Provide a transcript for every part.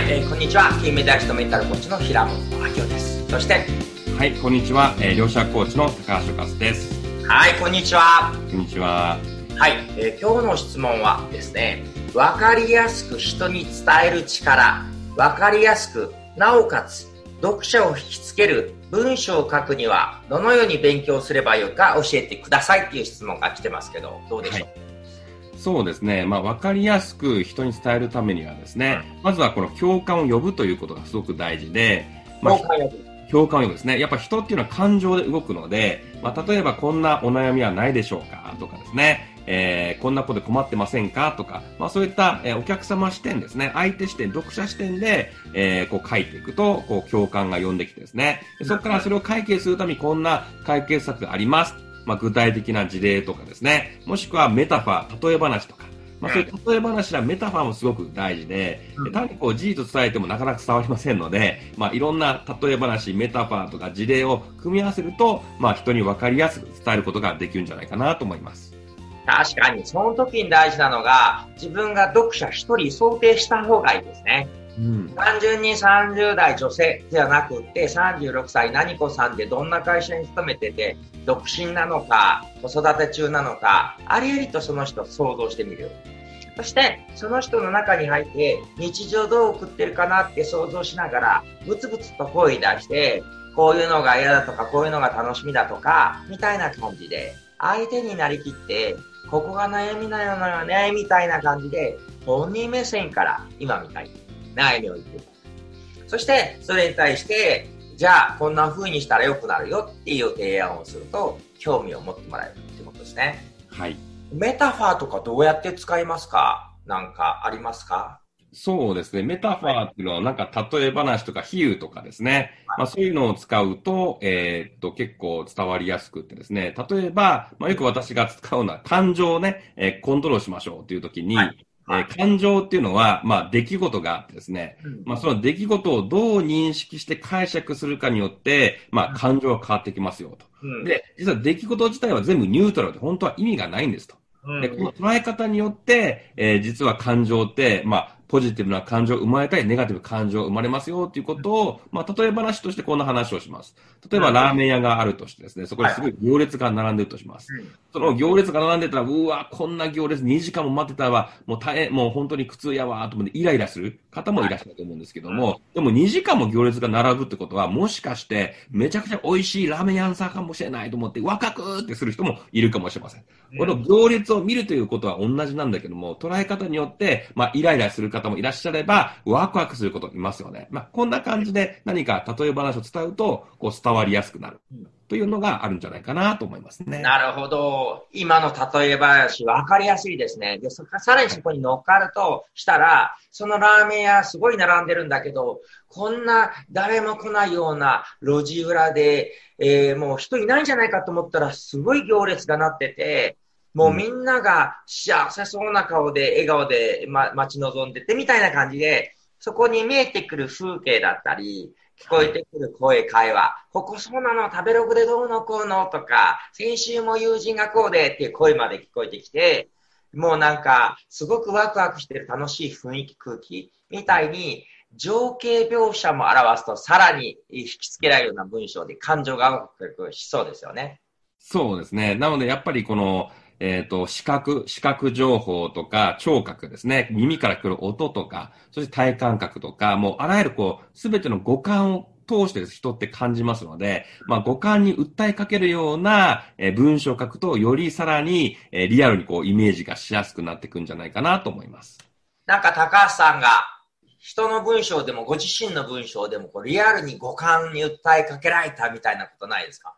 はい、えーこんにちは。金メダリストメンタルコーチの平本明夫です。そして、はい、こんにちは。えー、両者コーチの高橋和です。はい、こんにちは。こんにちは。はい、えー今日の質問はですね、わかりやすく人に伝える力、わかりやすく、なおかつ、読者を引きつける文章を書くには、どのように勉強すればよいか教えてくださいっていう質問が来てますけど、どうでしょう、そうですね。まあ、わかりやすく人に伝えるためにはですね、まずはこの共感を呼ぶということがすごく大事で、まあ共感を呼ぶですね。やっぱ人っていうのは感情で動くので、まあ、例えばこんなお悩みはないでしょうかとかですね、えーこんなことで困ってませんかとか、まあ、そういった、えーお客様視点ですね、相手視点、読者視点で、えーこう書いていくと、こう共感が呼んできてですね、でそこからそれを解決するためにこんな解決策があります。まあ、具体的な事例とかですね、もしくはメタファー、例え話とか、まあ、そういう例え話やメタファーもすごく大事で、うん。単にこう事実を伝えてもなかなか伝わりませんので、まあ、いろんな例え話、メタファーとか事例を組み合わせると、まあ、人に分かりやすく伝えることができるんじゃないかなと思います。確かに、その時に大事なのが、自分が読者一人想定した方がいいですね。うん。単純に30代女性ではなくって36歳何子さんでどんな会社に勤めてて独身なのか子育て中なのかありありとその人を想像してみるそしてその人の中に入って日常どう送ってるかなって想像しながらブツブツと声出してこういうのが嫌だとかこういうのが楽しみだとかみたいな感じで相手になりきってここが悩みなのよねみたいな感じで本人目線から今みたいに悩みを言ってる。そして、それに対して、じゃあ、こんな風にしたら良くなるよっていう提案をすると、興味を持ってもらえるってことですね。はい。メタファーとかどうやって使いますか？なんかありますか？そうですね。メタファーっていうのは、なんか例え話とか比喩とかですね。まあそういうのを使うと、えーっと、結構伝わりやすくってですね。例えば、まあよく私が使うのは、感情をね、えーコントロールしましょうという時に、はいはいえー感情っていうのは、まあ出来事があってですね。まあその出来事をどう認識して解釈するかによって、まあ感情が変わってきますよと。うんで、実は出来事自体は全部ニュートラルで本当は意味がないんですと。うんで、この捉え方によって、えー実は感情って、まあ、ポジティブな感情が生まれたり、ネガティブな感情が生まれますよっていうことを、まあ、例え話としてこんな話をします。例えば、うんラーメン屋があるとしてですね、そこにすごい行列が並んでるとします。うんその行列が並んでたら、うわ、こんな行列2時間も待ってたわ、もう大変、もう本当に苦痛やわ、と思ってイライラする方もいらっしゃると思うんですけども、でも2時間も行列が並ぶってことは、もしかして、めちゃくちゃ美味しいラーメン屋さんかもしれないと思って、若くってする人もいるかもしれません。この行列を見るということは同じなんだけども、捉え方によって、まあ、イライラする方方もいらっしゃれば、ワクワクすることいますよね。まあ、こんな感じで何か例え話を伝うと、こう伝わりやすくなる。というのがあるんじゃないかなと思いますね。なるほど。今の例え話、わかりやすいですね。で、そさらにそこに乗っかるとしたら、そのラーメン屋すごい並んでるんだけど、こんな誰も来ないような路地裏で、えーもう人いないんじゃないかと思ったら、すごい行列がなってて、もうみんなが幸せそうな顔で、笑顔で、ま、待ち望んでてみたいな感じで、そこに見えてくる風景だったり、聞こえてくる声、会話。ここそうなの食べログでどうのこうのとか、先週も友人がこうでっていう声まで聞こえてきて、もうなんか、すごくワクワクしてる楽しい雰囲気、空気みたいに、情景描写も表すと、さらに引きつけられるような文章で感情がワクワクしそうですよね。そうですね。なので、やっぱりこの、えっ、と、視覚、視覚情報とか、聴覚ですね。耳から来る音とか、そして体感覚とか、もうあらゆるこう、すべての五感を通して人って感じますので、まあ五感に訴えかけるような、えー文章を書くと、よりさらに、えーリアルにこう、イメージがしやすくなっていくんじゃないかなと思います。なんか高橋さんが、人の文章でもご自身の文章でもこうリアルに五感に訴えかけられたみたいなことないですか？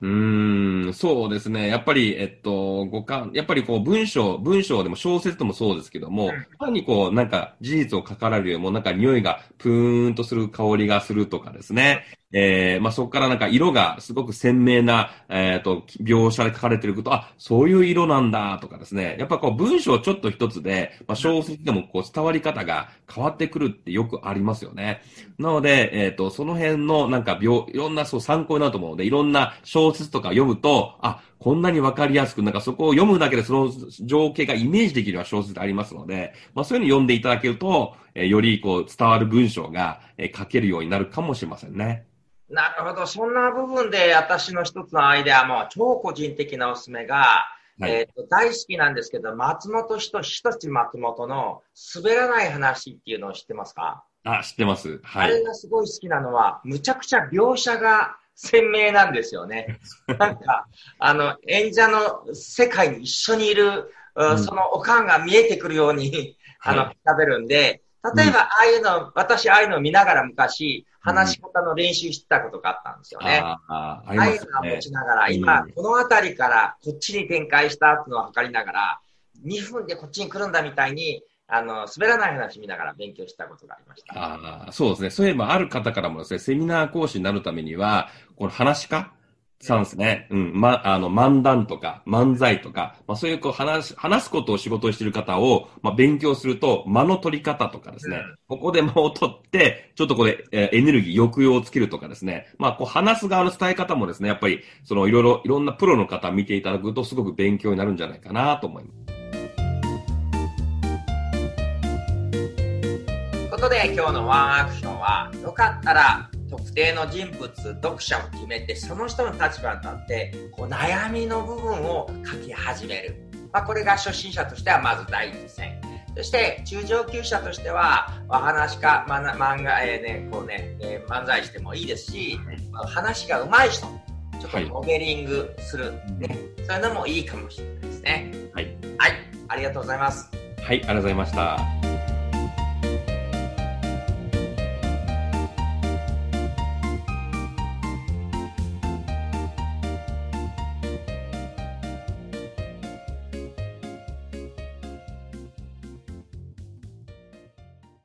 うーん、そうですね。やっぱり、えっと、五感、やっぱりこう文章、文章でも小説でもそうですけども、うん単にこう、なんか事実を書かれるよりも、なんか匂いがプーンとする香りがするとかですね。えー、まあそこからなんか色がすごく鮮明な、えっと、描写で書かれてること、あ、そういう色なんだとかですね。やっぱこう文章ちょっと一つで、まあ小説でもこう伝わり方が変わってくるってよくありますよね。なので、えっ、と、その辺のなんか描、いろんなそう参考になると思うので、いろんな小説とか読むと、あ、こんなにわかりやすく、なんかそこを読むだけでその情景がイメージできるような小説でありますので、まあそういうのを読んでいただけると、えーよりこう伝わる文章が、えー書けるようになるかもしれませんね。なるほど。そんな部分で私の一つのアイデアも超個人的なおすすめが、はいえっと大好きなんですけど、松本人志、人志松本の滑らない話っていうのを知ってますか、あ、知ってます。はあれい。がすごい好きなのは、むちゃくちゃ描写が鮮明なんですよね。なんか、あの、演者の世界に一緒にいる、ううんそのおかんが見えてくるように、あの、は喋るんで、例えば、ああいうの、私、ああいうのを見ながら昔、話し方の練習してたことがあったんですよね。ああ、ありああますねいうのを持。ちながら、うん今、この辺りからこっちに展開したっていうのを測りながら、2分でこっちに来るんだみたいに、あの、滑らない話見ながら勉強したことがありました。ああ、そうですね。そういえば、ある方からもですね、セミナー講師になるためには、この話し家さんですね。うん。ま、あの、漫談とか、漫才とか、まあそういうこう話、話すことを仕事にしている方を、まあ勉強すると、間の取り方とかですね、ここで間を取って、ちょっとこれ、えーエネルギー、抑揚をつけるとかですね、まあこう話す側の伝え方もですね、やっぱり、そのいろいろ、いろんなプロの方見ていただくと、すごく勉強になるんじゃないかなと思います。ことで今日のワンアクションはよかったら特定の人物読者を決めてその人の立場に立ってこう悩みの部分を書き始める、まあ、これが初心者としてはまず第一線。そして中上級者としてはお話か、まな漫画、えーねこうねえー漫才してもいいですし、まあ話が上手い人ちょっとモデリングする、ね。そういうのもいいかもしれないですね。はい。はい。ありがとうございます。はい、ありがとうございました。